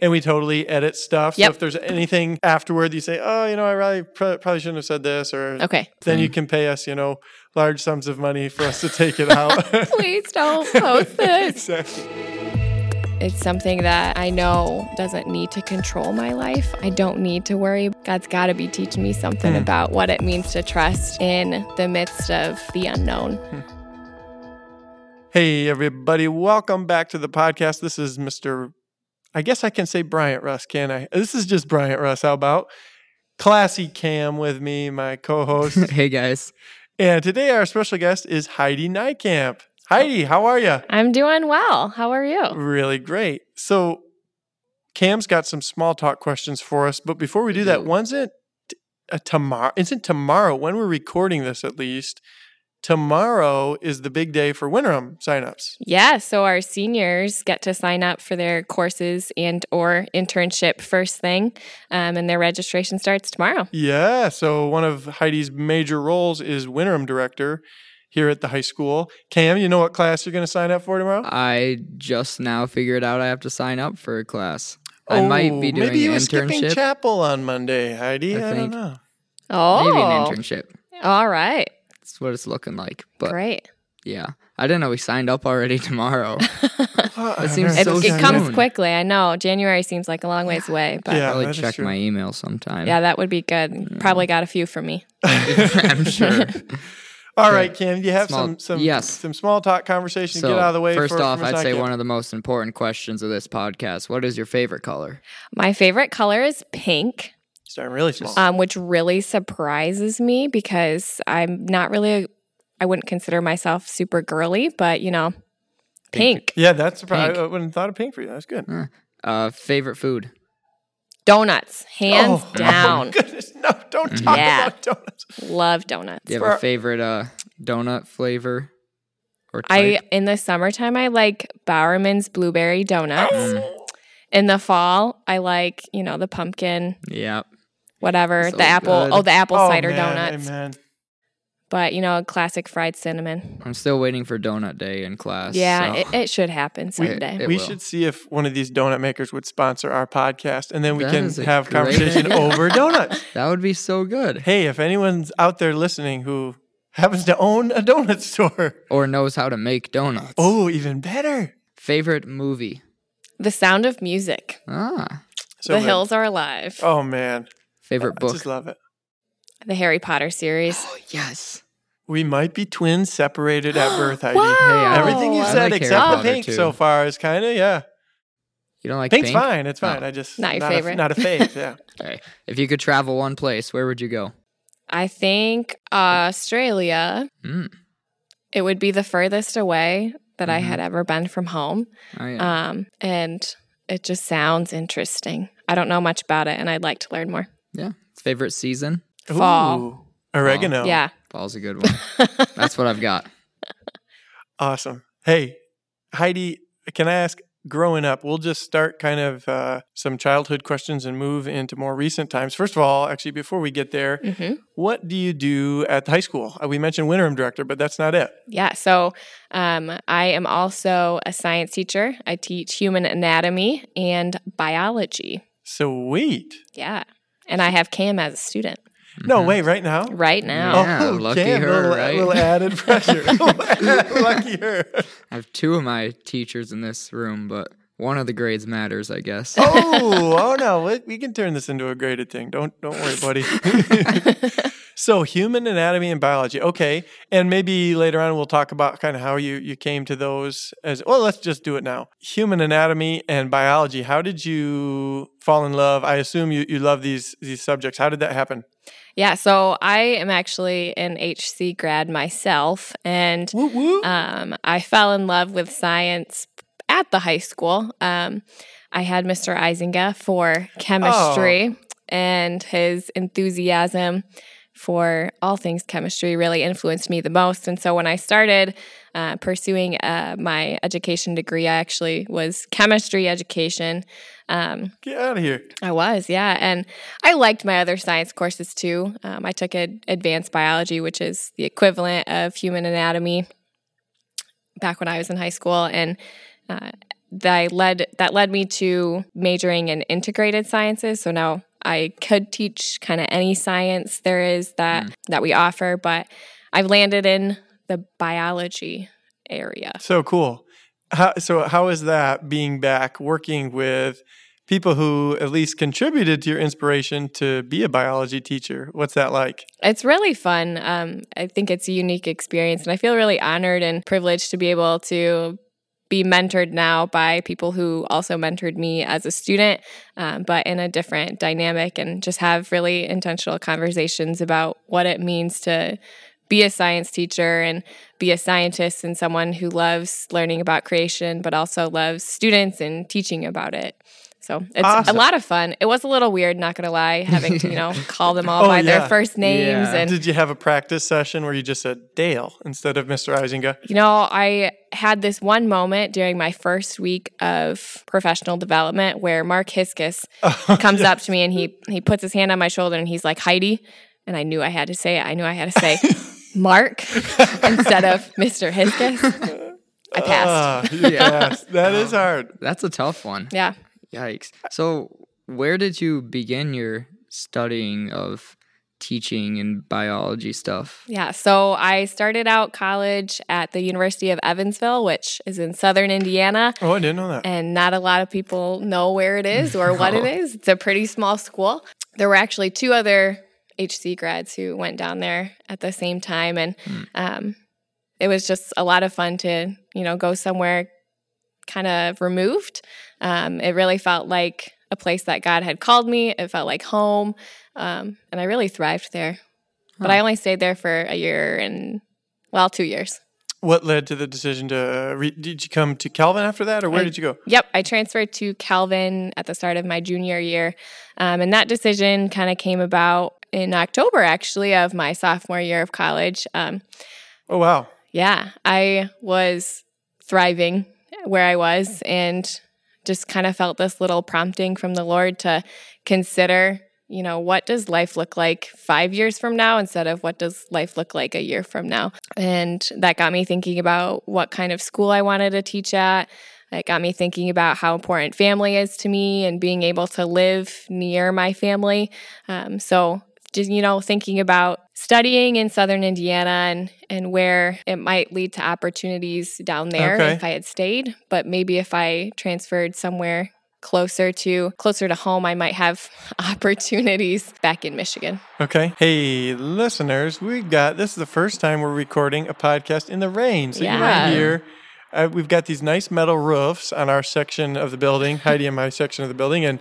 and we totally edit stuff. So if there's anything afterward, you say, "Oh, you know, I really pr- probably shouldn't have said this," or Okay. then you can pay us, you know, large sums of money for us to take it out. Please don't post this. exactly. It's something that I know doesn't need to control my life. I don't need to worry. God's got to be teaching me something Hmm. about what it means to trust in the midst of the unknown. Hey, everybody, welcome back to the podcast. This is Mr. I guess I can say Bryant Russ, can I? This is just Bryant Russ. How about Classy Cam with me, my co host? hey guys. and today our special guest is Heidi Nijkamp. Heidi, how are you? I'm doing well. How are you? Really great. So, Cam's got some small talk questions for us, but before we do that, do. when's it tomorrow? Isn't tomorrow when we're recording this at least? Tomorrow is the big day for Winterim signups. Yeah, so our seniors get to sign up for their courses and or internship first thing, um, and their registration starts tomorrow. Yeah. So one of Heidi's major roles is Winterim director here at the high school. Cam, you know what class you're going to sign up for tomorrow? I just now figured out I have to sign up for a class. I might Oh, be doing maybe you an were skipping internship. chapel on Monday, Heidi. I, I don't think. know. Oh, Maybe an internship. All right, That's what it's looking like. But great. yeah. I didn't know we signed up already tomorrow. it seems It, so it comes quickly. I know January seems like a long ways away, but Yeah, yeah, Probably check my email sometime. Yeah, that would be good. Probably got a few from me. I'm sure. All right, Kim, right, you have Small- some some yes. some small talk conversation. So Get out of the way. first for, off, for I'd say one of the most important questions of this podcast. What is your favorite color? My favorite color is pink, starting really small. um, which really surprises me because I'm not really. A, I wouldn't consider myself super girly, but you know, pink. yeah, that's surprising. I wouldn't have thought of pink for you. That's good. Uh, favorite food? Donuts, hands Oh, down. Oh goodness, no! Don't talk Yeah. about donuts. Love donuts. Do you For- have a favorite uh, donut flavor or type? I in the summertime I like Bowerman's blueberry donuts. Mm. In the fall, I like you know the pumpkin, yeah. Whatever, So the apple. good. Oh, the apple Oh, cider man, donuts. Amen. But you know, classic fried cinnamon. I'm still waiting for donut day in class. Yeah, so- it, it should happen someday. It we will. should see if one of these donut makers would sponsor our podcast, and then we That can have conversation idea. over donuts. that would be so good. Hey, if anyone's out there listening who happens to own a donut store, Or knows how to make donuts. oh, even better. Favorite movie? the sound of music. Ah. So the good. hills are alive. Oh man, Favorite book? I just love it. The Harry Potter series. oh, yes. We might be twins separated at birth, Heidi. Hey, Everything you said like except the pink too. so far is kind of yeah. You don't like Pink's pink? fine. It's fine. Oh. I just Not your a- favorite. not a fave. Yeah. Okay. If you could travel one place, where would you go? I think Australia. Mm. It would be the furthest away that I Mhm. had ever been from home. Oh, yeah. Um, and it just sounds interesting. I don't know much about it, and I'd like to learn more. Yeah. Favorite season? Fall. Ooh, oregano. Yeah. Fall's a good one. That's what I've got. Awesome. Hey, Heidi, can I ask? Growing up, we'll just start kind of uh, some childhood questions and move into more recent times. First of all, actually, before we get there, hmm what do you do at the high school? Uh, We mentioned Winterim director, but that's not it. Yeah. So um, I am also a science teacher. I teach human anatomy and biology. Sweet. Yeah. And I have Cam as a student No, Mhm. wait, right now? right now. Yeah, lucky damn, her, little, right? little added pressure. lucky her. I have two of my teachers in this room, but one of the grades matters, I guess. Oh, oh no, we, we can turn this into a graded thing. Don't don't worry, buddy. So, human anatomy and biology. Okay, and maybe later on we'll talk about kind of how you you came to those as well. Let's just do it now. Human anatomy and biology. How did you fall in love? I assume you you love these these subjects. How did that happen? Yeah. So I am actually an HC grad myself. And um, I fell in love with science at the high school. Um, I had Mr. Eisinga for chemistry, and his enthusiasm for all things chemistry really influenced me the most. And so when I started uh, pursuing uh, my education degree, I actually was chemistry education. Um, Get out of here. I was, yeah. And I liked my other science courses too. Um, I took ad- advanced biology, which is the equivalent of human anatomy back when I was in high school. And uh, that led that led me to majoring in integrated sciences. So now I could teach kind of any science there is that mm. that we offer, but I've landed in the biology area. So cool. How, so how is that being back working with people who at least contributed to your inspiration to be a biology teacher? What's that like? It's really fun. Um, I think it's a unique experience, and I feel really honored and privileged to be able to be mentored now by people who also mentored me as a student, um, but in a different dynamic, and just have really intentional conversations about what it means to be a science teacher and be a scientist and someone who loves learning about creation, but also loves students and teaching about it. So it's awesome. a lot of fun. It was a little weird, not gonna lie, having to, you know, call them all oh, by yeah. their first names. Yeah. And did you have a practice session where you just said Dale instead of Mr. Eisinga? You know, I had this one moment during my first week of professional development where Mark Hiskus oh, comes yes. up to me and he he puts his hand on my shoulder and he's like, Heidi. And I knew I had to say it. I knew I had to say Mark instead of Mr. Hiskus. I passed. Uh, yes, that is hard. That's a tough one. Yeah. Yikes. So, where did you begin your studying of teaching and biology stuff? Yeah, so I started out college at the University of Evansville, which is in southern Indiana. Oh, I didn't know that. And not a lot of people know where it is or no. what it is. It's a pretty small school. There were actually two other HC grads who went down there at the same time, and mm. um, it was just a lot of fun to you know go somewhere kind of removed. Um, it really felt like a place that God had called me. It felt like home. Um, and I really thrived there. Huh. But I only stayed there for a year and, well, two years. What led to the decision to, uh, re- did you come to Calvin after that or where I, did you go? Yep, I transferred to Calvin at the start of my junior year. Um, and that decision kind of came about in October, actually, of my sophomore year of college. Um, oh, wow. Yeah, I was thriving where I was and just kind of felt this little prompting from the Lord to consider, you know, what does life look like five years from now instead of what does life look like a year from now? And that got me thinking about what kind of school I wanted to teach at. It got me thinking about how important family is to me and being able to live near my family. Um, so just you know thinking about studying in southern indiana and and where it might lead to opportunities down there okay. if i had stayed. But maybe if i transferred somewhere closer to closer to home i might have opportunities back in michigan. Okay. Hey listeners we got this is the first time we're recording a podcast in the rain. So yeah. you might hear uh, we've got these nice metal roofs on our section of the building heidi and my section of the building. And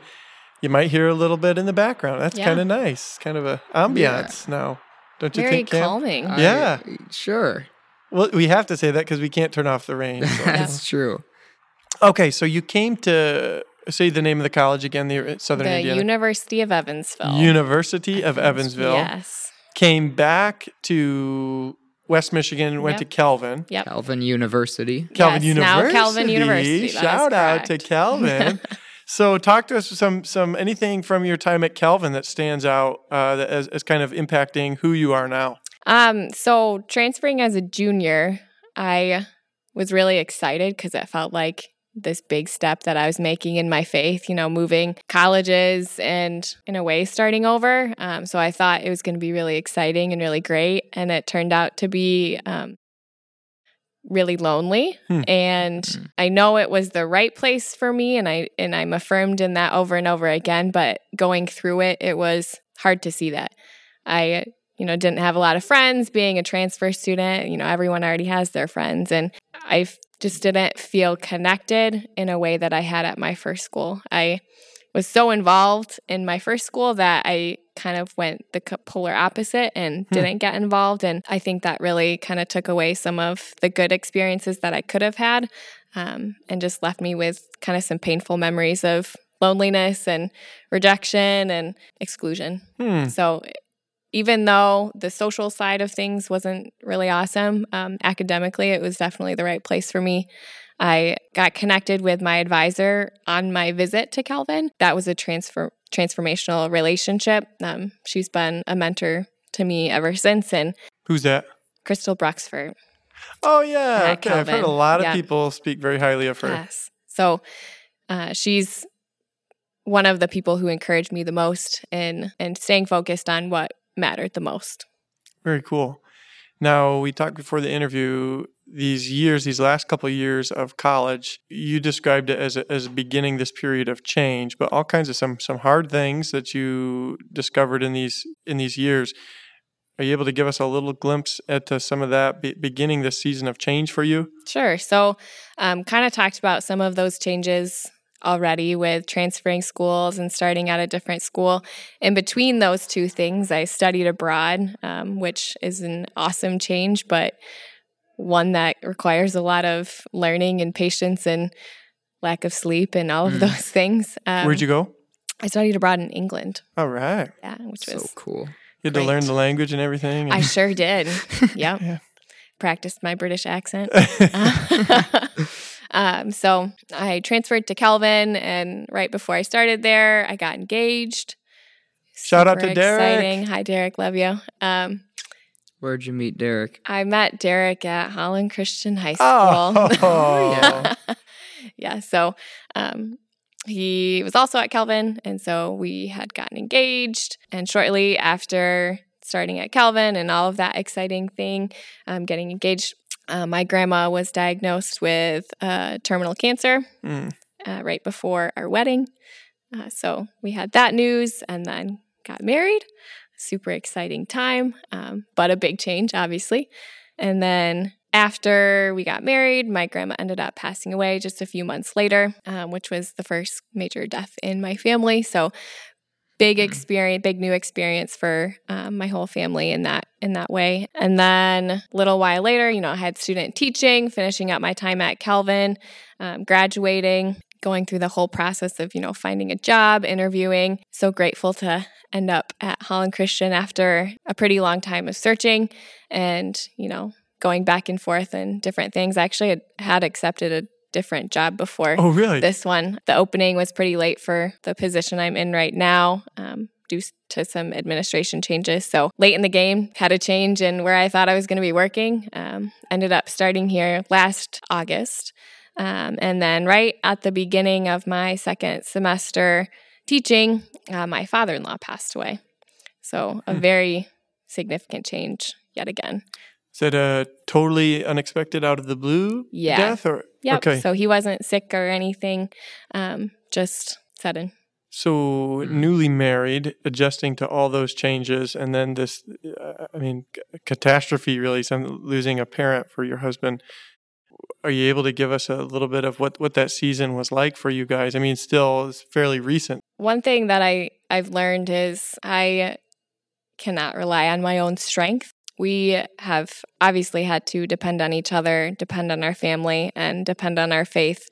you might hear a little bit in the background. That's yeah. kind of nice, kind of a ambiance yeah. now. Don't you Very think? Very calming. I, yeah, sure. Well, we have to say that because we can't turn off the rain. So. That's true. Okay, so you came to say the name of the college again, the uh, Southern the Indiana University of Evansville. University of Evansville. Yes. Came back to West Michigan, went yep. to Calvin. Yep. Calvin University. Calvin yes, University. Now Calvin University. Shout out to Calvin. So, talk to us some some anything from your time at Calvin that stands out uh, as as kind of impacting who you are now. Um, so transferring as a junior, I was really excited because it felt like this big step that I was making in my faith, you know, moving colleges and in a way starting over. Um, so I thought it was going to be really exciting and really great. And it turned out to be um, really lonely hmm. and hmm. I know it was the right place for me and I and I'm affirmed in that over and over again but going through it it was hard to see that I you know didn't have a lot of friends being a transfer student you know everyone already has their friends and I just didn't feel connected in a way that I had at my first school I was so involved in my first school that I kind of went the polar opposite and hmm. didn't get involved. And I think that really kind of took away some of the good experiences that I could have had um, and just left me with kind of some painful memories of loneliness and rejection and exclusion. Hmm. So even though the social side of things wasn't really awesome, um, academically, it was definitely the right place for me. I got connected with my advisor on my visit to Calvin. That was a transfer transformational relationship. Um, she's been a mentor to me ever since. And who's that? Crystal Bruxford. Oh yeah, okay. I've heard a lot of yeah. people speak very highly of her. Yes. So uh, she's one of the people who encouraged me the most in and staying focused on what mattered the most. Very cool. Now we talked before the interview. These years, these last couple of years of college, you described it as a, as beginning this period of change, but all kinds of some some hard things that you discovered in these in these years. Are you able to give us a little glimpse at some of that be, beginning this season of change for you? Sure. So, um, kind of talked about some of those changes already with transferring schools and starting at a different school. In between those two things, I studied abroad, um, which is an awesome change, but one that requires a lot of learning and patience and lack of sleep and all of mm. those things. Um, Where'd you go? I studied abroad in England. All right. Yeah, which so was cool. You had great. to learn the language and everything. And I sure did. yep. yeah. Practiced my British accent. Um, so I transferred to Calvin, and right before I started there, I got engaged. Shout Super out to exciting. Derek. Hi, Derek. Love you. Um, Where'd you meet Derek? I met Derek at Holland Christian High School. Oh, yeah. yeah. So um, he was also at Calvin, and so we had gotten engaged. And shortly after starting at Calvin and all of that exciting thing, um, getting engaged, uh, my grandma was diagnosed with uh, terminal cancer mm. uh, right before our wedding. Uh, so we had that news and then got married. Super exciting time, um, but a big change, obviously. And then after we got married, my grandma ended up passing away just a few months later, um, which was the first major death in my family. So big mm-hmm. experience, big new experience for um, my whole family in that in that way. And then a little while later, you know, I had student teaching, finishing up my time at Calvin, um, graduating, going through the whole process of you know finding a job, interviewing. So grateful to end up at Holland Christian after a pretty long time of searching, and you know going back and forth and different things. I actually had, had accepted a different job before. Oh, really? This one. The opening was pretty late for the position I'm in right now. Um, due to some administration changes. So late in the game, had a change in where I thought I was going to be working. Um, ended up starting here last August. Um, and then, right at the beginning of my second semester teaching, uh, my father in law passed away. So, a hmm. very significant change yet again. Is that a totally unexpected out of the blue yeah. death? Or yep. okay, so he wasn't sick or anything, um, just sudden. So newly married, adjusting to all those changes, and then this, uh, I mean, catastrophe really, some losing a parent for your husband. Are you able to give us a little bit of what, what that season was like for you guys? I mean, still it's fairly recent. One thing that I, I've learned is I cannot rely on my own strength we have obviously had to depend on each other, depend on our family, and depend on our faith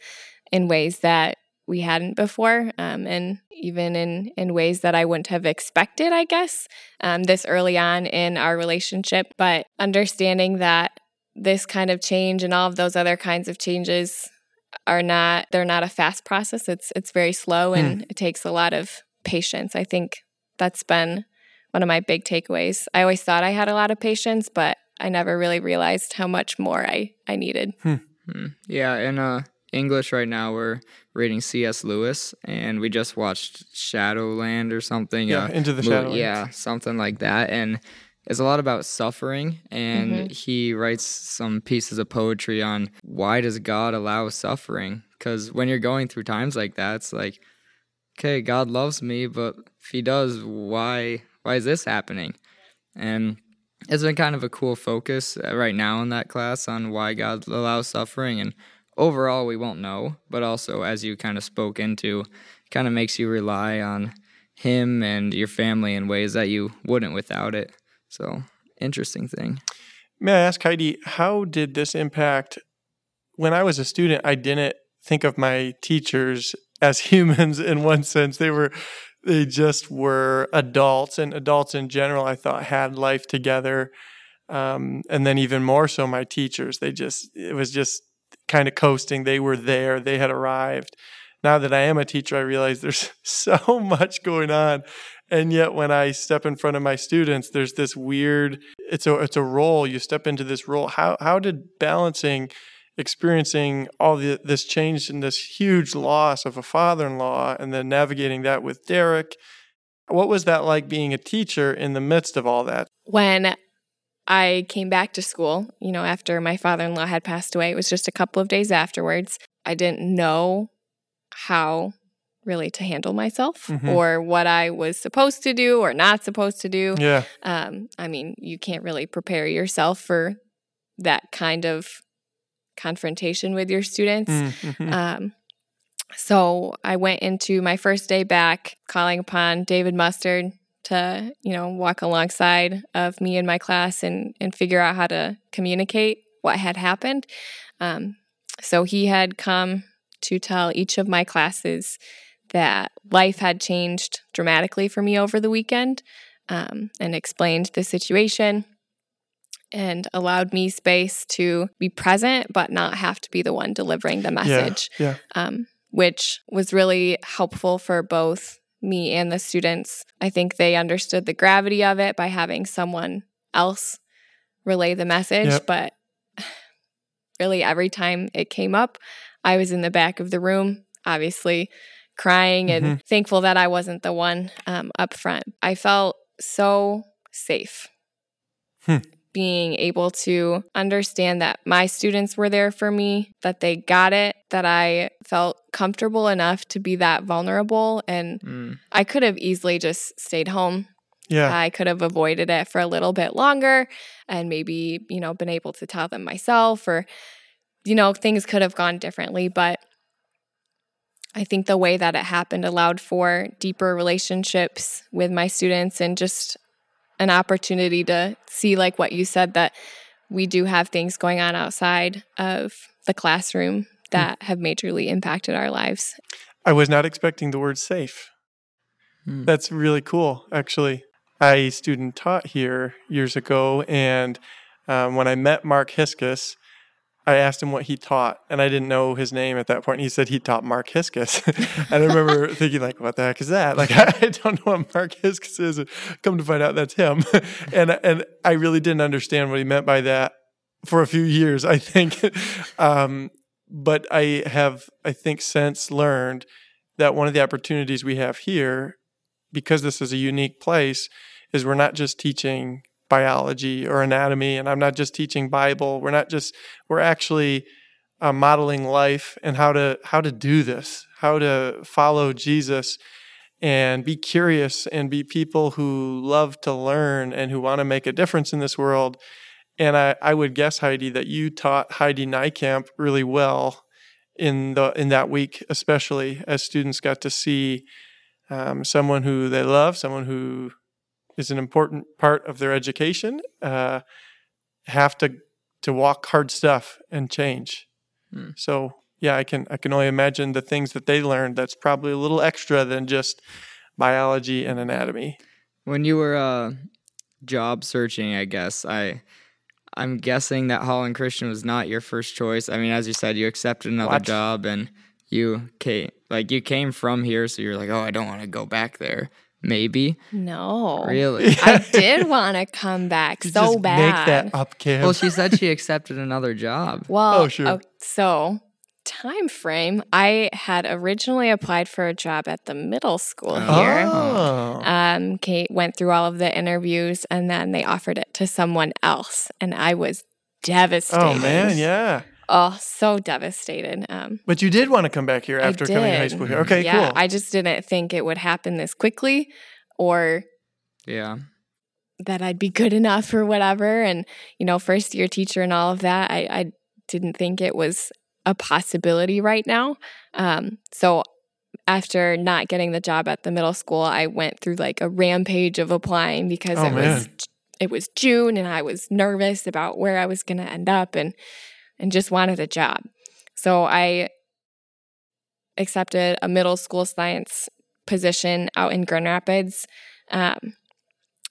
in ways that we hadn't before, um, and even in in ways that I wouldn't have expected. I guess um, this early on in our relationship, but understanding that this kind of change and all of those other kinds of changes are not they're not a fast process. It's it's very slow and hmm. it takes a lot of patience. I think that's been one of my big takeaways. I always thought I had a lot of patience, but I never really realized how much more I, I needed. Hmm. hmm. Yeah, in uh, English right now, we're reading C.S. Lewis, and we just watched Shadowland or something. Yeah, uh, Into the Shadow. Yeah, something like that. And it's a lot about suffering, and mm-hmm. he writes some pieces of poetry on why does God allow suffering? Because when you're going through times like that, it's like, okay, God loves me, but if He does, why why is this happening? And it's been kind of a cool focus uh, right now in that class on why God allows suffering. And overall, we won't know, but also, as you kind of spoke into, kind of makes you rely on Him and your family in ways that you wouldn't without it. So, interesting thing. May I ask, Heidi, how did this impact? When I was a student, I didn't think of my teachers as humans in one sense. They were they just were adults and adults in general i thought had life together. Um, and then even more so my teachers they just it was just kind of coasting. They were there. They had arrived. Now that i am a teacher i realize there's so much going on. And yet when i step in front of my students there's this weird it's a it's a role. You step into this role. How how did balancing experiencing all the, this change and this huge loss of a father-in-law and then navigating that with Derek. What was that like being a teacher in the midst of all that? When I came back to school, you know, after my father in law had passed away, it was just a couple of days afterwards. I didn't know how really to handle myself mm-hmm. or what I was supposed to do or not supposed to do. Yeah. Um, I mean, you can't really prepare yourself for that kind of confrontation with your students. Mm-hmm. Um, so I went into my first day back calling upon David Mustard to, you know, walk alongside of me in my class and, and figure out how to communicate what had happened. Um, so he had come to tell each of my classes that life had changed dramatically for me over the weekend um, and explained the situation and allowed me space to be present but not have to be the one delivering the message yeah, yeah. Um, which was really helpful for both me and the students i think they understood the gravity of it by having someone else relay the message yep. but really every time it came up i was in the back of the room obviously crying and mm-hmm. thankful that i wasn't the one um, up front i felt so safe hmm being able to understand that my students were there for me, that they got it, that I felt comfortable enough to be that vulnerable. And mm. I could have easily just stayed home. Yeah. I could have avoided it for a little bit longer and maybe, you know, been able to tell them myself or, you know, things could have gone differently. But I think the way that it happened allowed for deeper relationships with my students and just an opportunity to see like what you said that we do have things going on outside of the classroom hmm. that have majorly impacted our lives. I was not expecting the word safe. Mm. That's really cool, actually. I student taught here years ago, and um, when I met Mark Hiskus, I asked him what he taught, and I didn't know his name at that point. He said he taught Mark Hiskus. and I remember thinking, like, what the heck is that? Like, I don't know what Mark Hiskus is. Come to find out, that's him. and and I really didn't understand what he meant by that for a few years. I think, um, but I have, I think, since learned that one of the opportunities we have here, because this is a unique place, is we're not just teaching biology or anatomy and i'm not just teaching bible. We're not just we're actually uh, modeling life and how to how to do this how to follow jesus and be curious and be people who love to learn and who want to make a difference in this world. And i, I would guess heidi that you taught heidi Nijkamp really well in the in that week especially as students got to see um, someone who they love someone who is an important part of their education uh, have to to walk hard stuff and change. Hmm. So yeah, I can I can only imagine the things that they learned. That's probably a little extra than just biology and anatomy. When you were uh, job searching, I guess I I'm guessing that Holland Christian was not your first choice. I mean, as you said, you accepted another job and you came like you came from here, so you're like, oh, I don't want to go back there. Maybe. No. Really? I did want to come back so bad. Make that up, Kim. Well, she said she accepted another job. Well, oh, sure. Uh, so time frame, I had originally applied for a job at the middle school oh. here. Oh. Um, Kate went through all of the interviews and then they offered it to someone else, and I was devastated. Oh man, yeah. Oh, so devastated. Um, but you did want to come back here after coming to high school here. Okay, yeah, cool. I just didn't think it would happen this quickly or yeah that I'd be good enough or whatever. And, you know, first year teacher and all of that, I, I didn't think it was a possibility right now. Um, so after not getting the job at the middle school, I went through like a rampage of applying because oh, it man. was it was June and I was nervous about where I was going to end up and and just wanted a job. So I accepted a middle school science position out in Grand Rapids. Um,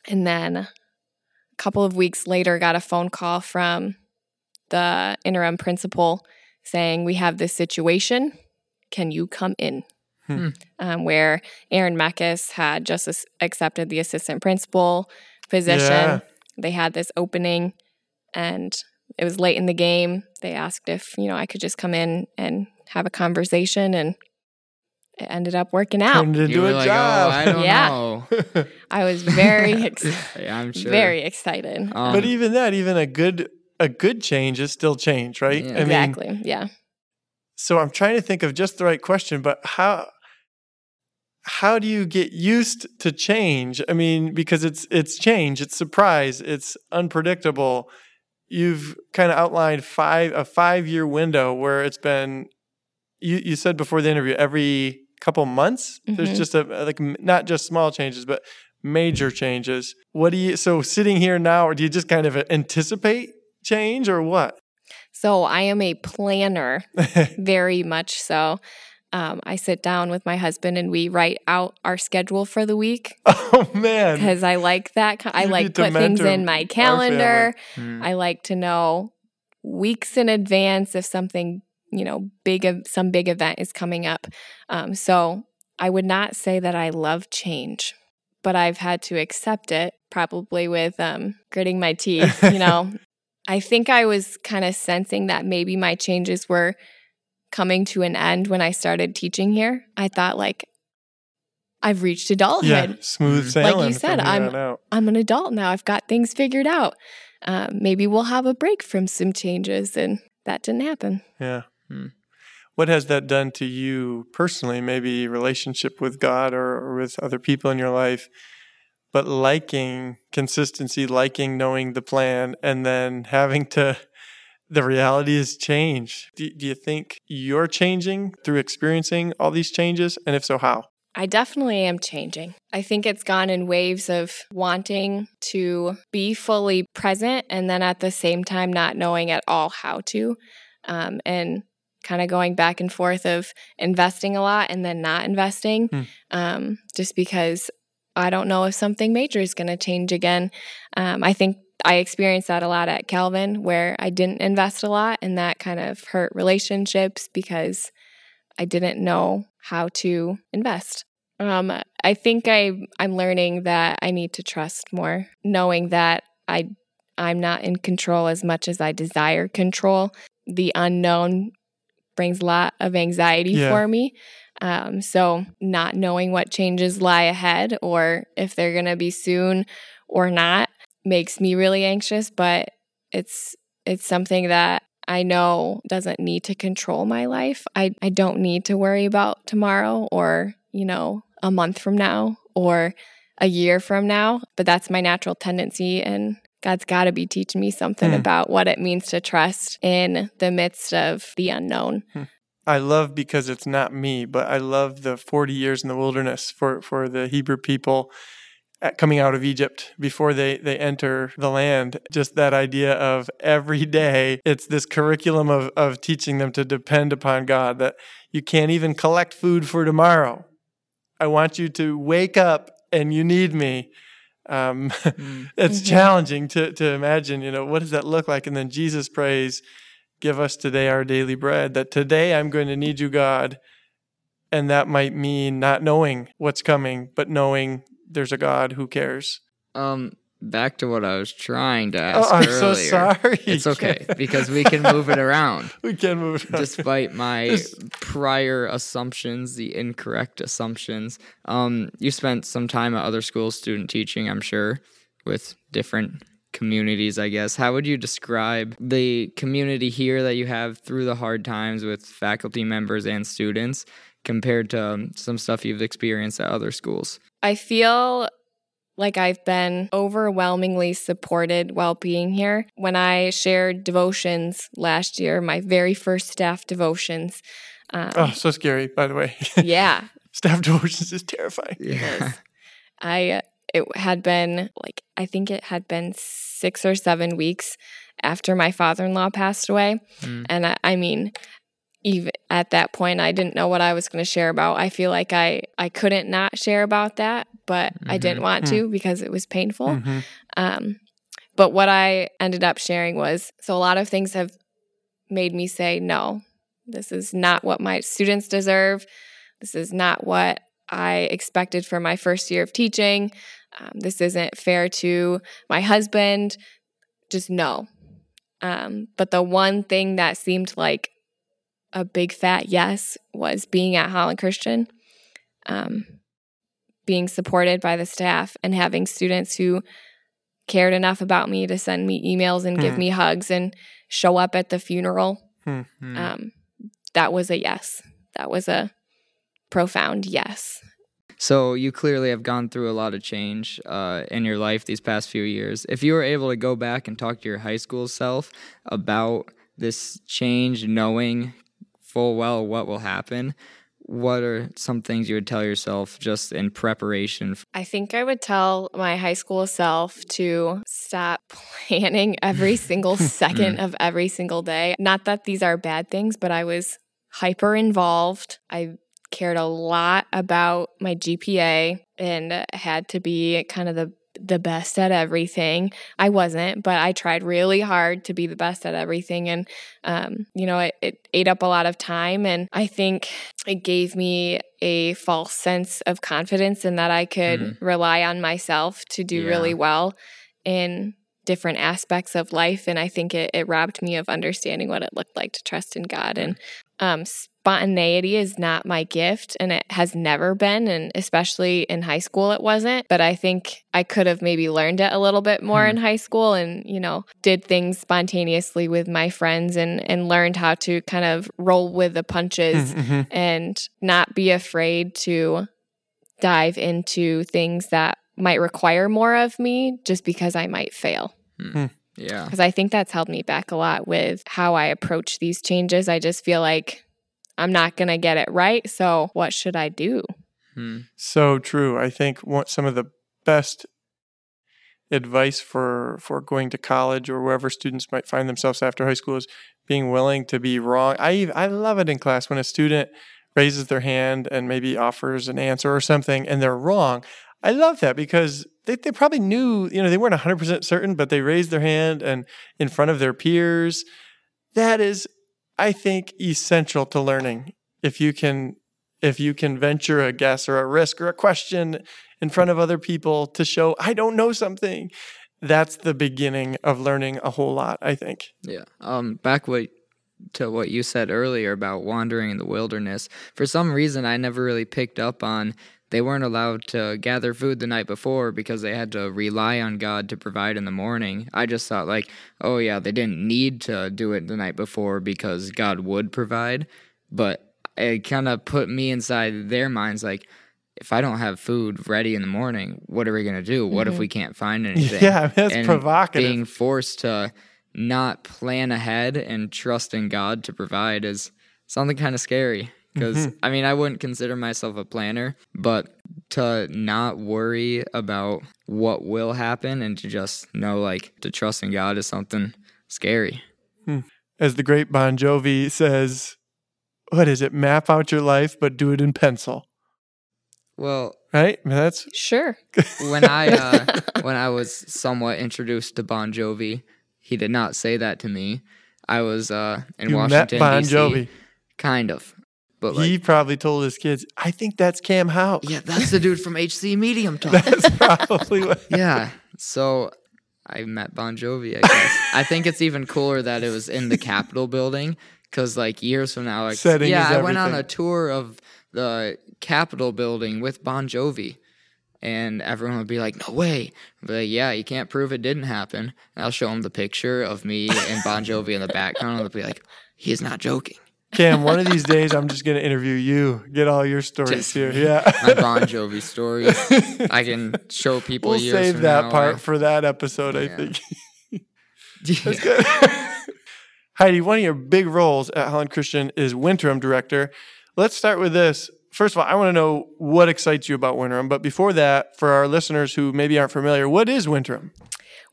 and then a couple of weeks later, got a phone call from the interim principal saying, We have this situation. Can you come in? Hmm. Um, where Aaron Meckes had just accepted the assistant principal position. Yeah. They had this opening, and it was late in the game. They asked if, you know, I could just come in and have a conversation and it ended up working out. Turned into were a like, job. oh, I don't Yeah. know. I was very ex- Yeah, I'm sure. very excited. Um, but even that, even a good a good change is still change, right? Yeah. I mean, exactly. yeah. so I'm trying to think of just the right question, but how how do you get used to change? I mean, because it's it's change, it's surprise, it's unpredictable. You've kind of outlined five a five year window where it's been. You you said before the interview every couple months there's Mhm. just a like not just small changes but major changes. What do you so sitting here now, or do you just kind of anticipate change or what? So I am a planner, very much so. Um, I sit down with my husband and we write out our schedule for the week oh man, because I like that. I You like to put things in my calendar. mm, I like to know weeks in advance if something, you know, big of some big event is coming up. Um, so I would not say that I love change, but I've had to accept it probably with um, gritting my teeth. You know, I think I was kind of sensing that maybe my changes were coming to an end when I started teaching here. I thought like I've reached adulthood. yeah, smooth Mhm. sailing. Like you said, I'm- I'm an adult now. I've got things figured out. Um, maybe we'll have a break from some changes, and that didn't happen. Yeah. Hmm. What has that done to you personally? Maybe relationship with God or, or with other people in your life, but liking consistency, liking knowing the plan, and then having to. The reality is change. Do, do you think you're changing through experiencing all these changes? And if so, how? I definitely am changing. I think it's gone in waves of wanting to be fully present and then at the same time not knowing at all how to. Um, and kind of going back and forth of investing a lot and then not investing Hmm. um, just because I don't know if something major is going to change again. Um, I think I experienced that a lot at Calvin where I didn't invest a lot and that kind of hurt relationships because I didn't know how to invest. Um, I think I I'm learning that I need to trust more, knowing that I I'm not in control as much as I desire control. The unknown brings a lot of anxiety Yeah. for me. Um, so not knowing what changes lie ahead or if they're gonna be soon or not makes me really anxious. But it's it's something that I know doesn't need to control my life. I, I don't need to worry about tomorrow or, you know, a month from now or a year from now. But that's my natural tendency. And God's got to be teaching me something Hmm. about what it means to trust in the midst of the unknown. I love because it's not me, but I love the 40 years in the wilderness for, for the Hebrew people coming out of Egypt before they, they enter the land. Just that idea of every day, it's this curriculum of, of teaching them to depend upon God, that you can't even collect food for tomorrow. I want you to wake up and you need me. Um, mm, it's Mhm. challenging to, to imagine, you know, what does that look like? And then Jesus prays, Give us today our daily bread. That today I'm going to need you, God. And that might mean not knowing what's coming, but knowing there's a God who cares. um, back to what I was trying to ask Oh, I'm earlier. so sorry. It's okay because we can move it around. we can move on. despite my This- prior assumptions, the incorrect assumptions. Um, you spent some time at other schools, student teaching, I'm sure, with different communities, I guess. How would you describe the community here that you have through the hard times with faculty members and students compared to um, some stuff you've experienced at other schools? I feel like I've been overwhelmingly supported while being here. When I shared devotions last year, my very first staff devotions, um, oh, so scary, by the way. yeah, Staff devotions is terrifying. Yeah. I it had been like I think it had been six or seven weeks after my father in law passed away, Mm. and I, I mean, even at that point, I didn't know what I was going to share about. I feel like I I couldn't not share about that, but I didn't Mhm. want Mm. to because it was painful. Mhm. Um, but what I ended up sharing was so a lot of things have made me say, no, this is not what my students deserve. This is not what I expected for my first year of teaching. Um, this isn't fair to my husband. Just no. Um, but the one thing that seemed like a big fat yes was being at Holland Christian, um, being supported by the staff, and having students who cared enough about me to send me emails and give Hmm. me hugs and show up at the funeral. Hmm. Hmm. Um, that was a yes. That was a profound yes. So you clearly have gone through a lot of change uh, in your life these past few years. If you were able to go back and talk to your high school self about this change, knowing full well what will happen, what are some things you would tell yourself just in preparation? I think I would tell my high school self to stop planning every single second of every single day. Not that these are bad things, but I was hyper involved. I cared a lot about my GPA and had to be kind of the the best at everything. I wasn't, but I tried really hard to be the best at everything. And, um, you know, it, it ate up a lot of time. And I think it gave me a false sense of confidence in that I could Mhm. rely on myself to do Yeah. really well in different aspects of life. And I think it, it robbed me of understanding what it looked like to trust in God. And um, spontaneity is not my gift, and it has never been. And especially in high school, it wasn't. But I think I could have maybe learned it a little bit more Hmm. in high school and, you know, did things spontaneously with my friends and, and learned how to kind of roll with the punches Mhm. and not be afraid to dive into things that might require more of me just because I might fail. Yeah. Because I think that's held me back a lot with how I approach these changes. I just feel like I'm not going to get it right. So what should I do? Hmm. So true. I think one, some of the best advice for for going to college or wherever students might find themselves after high school is being willing to be wrong. I I love it in class when a student raises their hand and maybe offers an answer or something and they're wrong. I love that because they, they probably knew, you know, they weren't 100% certain, but they raised their hand and in front of their peers. That is, I think, essential to learning. If you can if you can venture a guess or a risk or a question in front of other people to show I don't know something, that's the beginning of learning a whole lot, I think. Yeah. Um, back what to what you said earlier about wandering in the wilderness. For some reason, I never really picked up on they weren't allowed to gather food the night before because they had to rely on God to provide in the morning. I just thought like, oh yeah, they didn't need to do it the night before because God would provide. But it kind of put me inside their minds like. If I don't have food ready in the morning, what are we gonna do? What if mm-hmm. we can't find anything? Yeah, I mean, that's and provocative. being forced to not plan ahead and trust in God to provide is something kind of scary. Because I mean, I wouldn't consider myself a planner, but to not worry about what will happen and to just know, like, to trust in God is something scary. As the great Bon Jovi says, what is it? Map out your life, but do it in pencil. Well, Right? I mean, that's Sure. when I uh, when I was somewhat introduced to Bon Jovi, he did not say that to me. I was uh, in you Washington met Bon D.C. Jovi. kind of, but like, he probably told his kids, I think that's Cam House. yeah, that's the dude from HC Medium Talk. That's probably what. yeah. So I met Bon Jovi, I guess. I think it's even cooler that it was in the Capitol building because, like, years from now, like, Setting yeah, I went on a tour of the Capitol building with Bon Jovi. And everyone would be like, no way. Like, yeah, you can't prove it didn't happen. And I'll show them the picture of me and Bon Jovi in the background. And they'll be like, he's not joking. Cam, one of these days I'm just going to interview you. Get all your stories Just here. me. Yeah. My Bon Jovi stories. I can show people we'll years save from that now, part I- for that episode, I Yeah. think. Yeah. That's good. Heidi, one of your big roles at Holland Christian is Winterim director. Let's start with this. First of all, I want to know what excites you about Winterim. But before that, for our listeners who maybe aren't familiar, what is Winterim?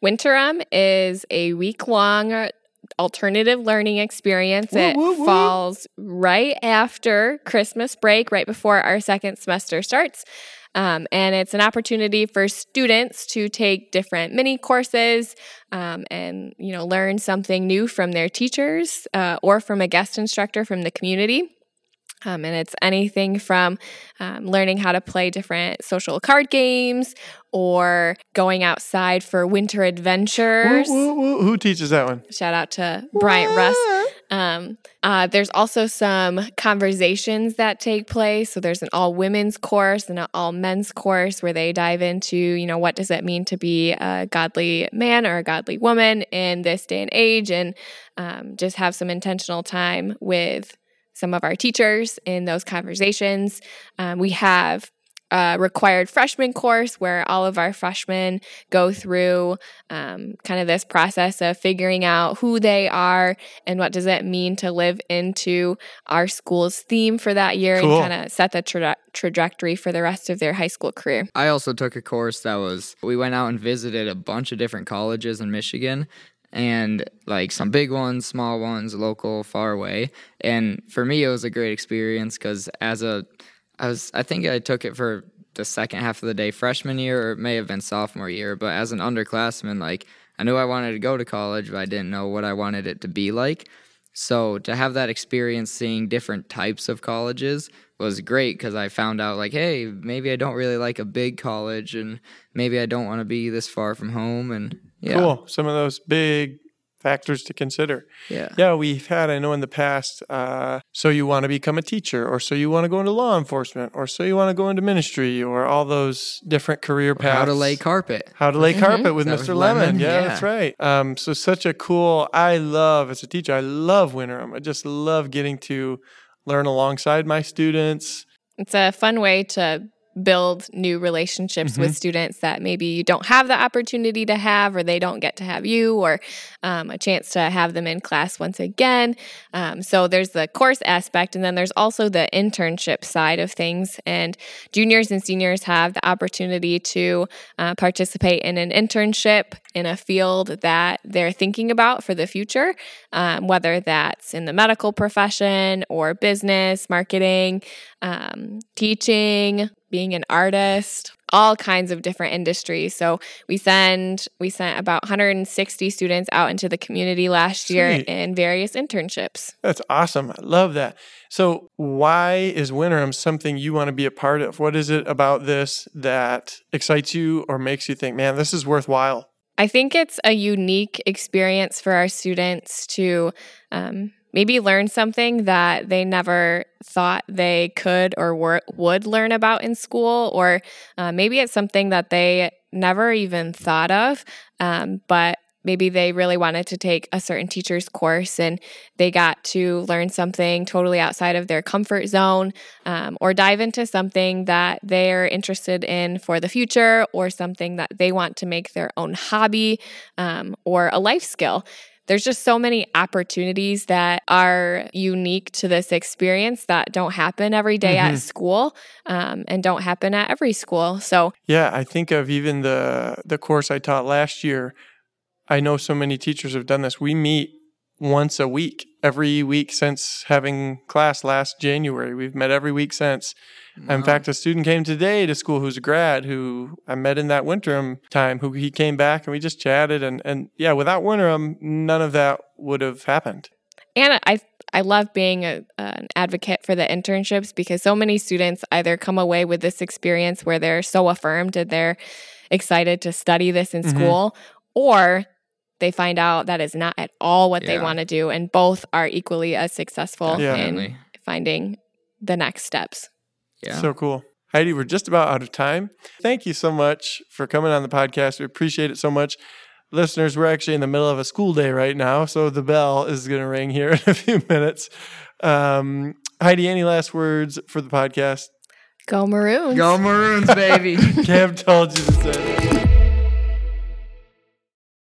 Winterim is a week long alternative learning experience. Woo, it woo, woo. falls right after Christmas break, right before our second semester starts. Um, and it's an opportunity for students to take different mini courses um, and you know learn something new from their teachers uh, or from a guest instructor from the community. Um, and it's anything from um, learning how to play different social card games or going outside for winter adventures. Woo, woo, woo. Who teaches that one? Shout out to Bryant Russ. Um, uh, there's also some conversations that take place. So there's an all women's course and an all men's course where they dive into, you know, what does it mean to be a godly man or a godly woman in this day and age, and um, just have some intentional time with some of our teachers in those conversations. Um, we have a required freshman course where all of our freshmen go through um, kind of this process of figuring out who they are and what does it mean to live into our school's theme for that year Cool. and kind of set the tra- trajectory for the rest of their high school career. I also took a course that was we went out and visited a bunch of different colleges in Michigan and like some big ones, small ones, local, far away. And for me it was a great experience cuz as a I was I think I took it for the second half of the day freshman year or it may have been sophomore year, but as an underclassman like I knew I wanted to go to college, but I didn't know what I wanted it to be like. So to have that experience seeing different types of colleges was great because I found out like, hey, maybe I don't really like a big college, and maybe I don't want to be this far from home, and yeah, Cool. Some of those big factors to consider. yeah, Yeah, we've had, I know in the past, uh, so you want to become a teacher, or so you want to go into law enforcement, or so you want to go into ministry, or all those different career paths. how to lay carpet. How to lay carpet with Mr. Lemon. Lemon, Yeah, yeah. that's right. Um, so such a cool. I love as a teacher. I love Winterim. I just love getting to learn alongside my students. It's a fun way to build new relationships with students that maybe you don't have the opportunity to have, or they don't get to have you, or um, a chance to have them in class once again. Um, so there's the course aspect, and then there's also the internship side of things. And juniors and seniors have the opportunity to uh, participate in an internship in a field that they're thinking about for the future, um, whether that's in the medical profession or business, marketing, um, teaching, being an artist, all kinds of different industries. So we send we sent about 160 students out into the community last year in various internships. That's awesome. I love that. So, why is Winterim something you want to be a part of? What is it about this that excites you or makes you think, man, this is worthwhile? I think it's a unique experience for our students to um, maybe learn something that they never thought they could or would learn about in school, or uh, maybe it's something that they never even thought of, um, but maybe they really wanted to take a certain teacher's course and they got to learn something totally outside of their comfort zone um, or dive into something that they're interested in for the future or something that they want to make their own hobby um, or a life skill. There's just so many opportunities that are unique to this experience that don't happen every day Mhm. at school um, and don't happen at every school. So, Yeah, I think of even the the course I taught last year. I know so many teachers have done this. We meet once a week, every week since having class last January. We've met every week since. In fact, a student came today to school who's a grad who I met in that winterim time. Who he came back and we just chatted and and yeah, without winterim, none of that would have happened. And I I love being a, an advocate for the internships because so many students either come away with this experience where they're so affirmed and they're excited to study this in Mhm. school, or they find out that is not at all what they want to do, and both are equally as successful Yeah. in finding the next steps. Yeah. So cool. Heidi, we're just about out of time. Thank you so much for coming on the podcast. We appreciate it so much. Listeners, we're actually in the middle of a school day right now, so the bell is going to ring here in a few minutes. Um, Heidi, any last words for the podcast? Go Maroons! Go Maroons, baby. Cam told you to say that.